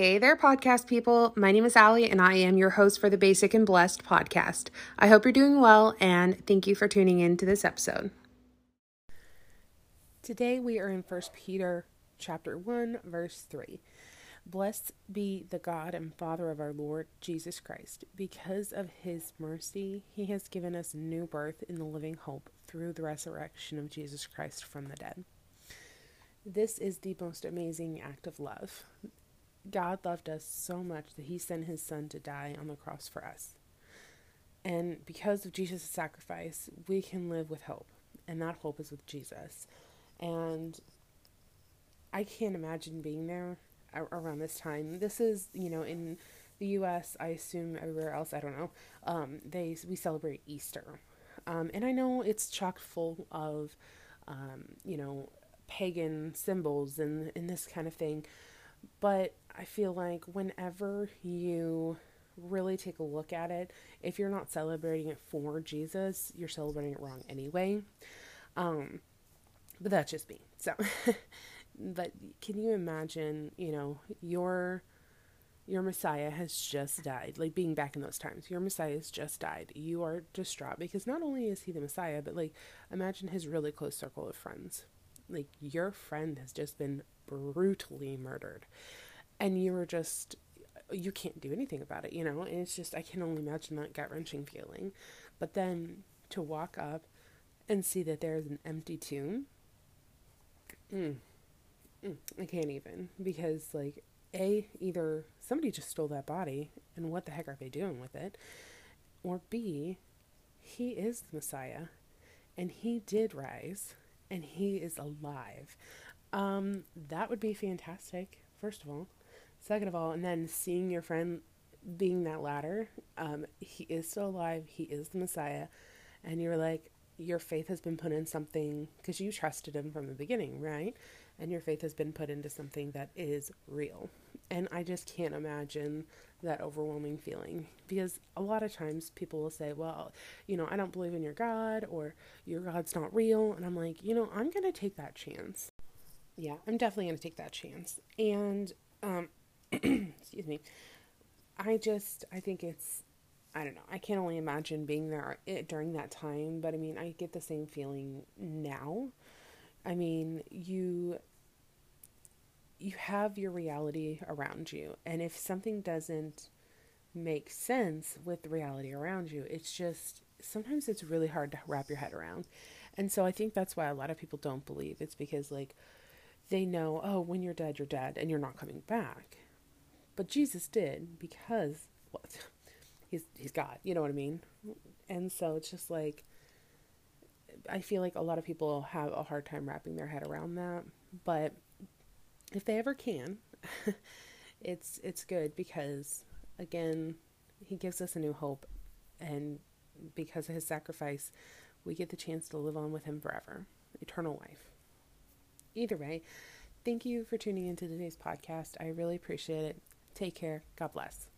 Hey there, podcast people. My name is Allie, and I am your host for the Basic and Blessed podcast. I hope you're doing well, and thank you for tuning in to this episode. Today we are in 1 Peter chapter 1, verse 3. Blessed be the God and Father of our Lord Jesus Christ. Because of his mercy, he has given us new birth in the living hope through the resurrection of Jesus Christ from the dead. This is the most amazing act of love. God loved us so much that he sent his son to die on the cross for us. And because of Jesus' sacrifice, we can live with hope. And that hope is with Jesus. And I can't imagine being there around this time. This is, you know, in the U.S. I assume everywhere else. I don't know. Um, they we celebrate Easter, um, and I know it's chock full of, um, you know, pagan symbols and, and this kind of thing. But I feel like whenever you really take a look at it, if you're not celebrating it for Jesus, you're celebrating it wrong anyway. Um, but that's just me. So, but can you imagine, you know, your your Messiah has just died, like being back in those times. Your Messiah has just died. You are distraught because not only is he the Messiah, but like imagine his really close circle of friends like your friend has just been brutally murdered and you were just you can't do anything about it you know and it's just i can only imagine that gut-wrenching feeling but then to walk up and see that there is an empty tomb mm, mm, i can't even because like a either somebody just stole that body and what the heck are they doing with it or b he is the messiah and he did rise and he is alive. Um, that would be fantastic, first of all. Second of all, and then seeing your friend being that latter, um, he is still alive, he is the Messiah, and you're like, your faith has been put in something because you trusted him from the beginning, right? And your faith has been put into something that is real. And I just can't imagine that overwhelming feeling because a lot of times people will say, well, you know, I don't believe in your God or your God's not real. And I'm like, you know, I'm going to take that chance. Yeah, I'm definitely going to take that chance. And, um, excuse me, I just, I think it's, I don't know, I can't only imagine being there eh, during that time, but I mean, I get the same feeling now. I mean, you you have your reality around you. And if something doesn't make sense with the reality around you, it's just sometimes it's really hard to wrap your head around. And so I think that's why a lot of people don't believe. It's because like they know, oh, when you're dead, you're dead and you're not coming back. But Jesus did because well, he's he's God, you know what I mean? And so it's just like I feel like a lot of people have a hard time wrapping their head around that, but if they ever can, it's it's good because again, he gives us a new hope and because of his sacrifice, we get the chance to live on with him forever, eternal life. Either way, thank you for tuning into today's podcast. I really appreciate it. Take care. God bless.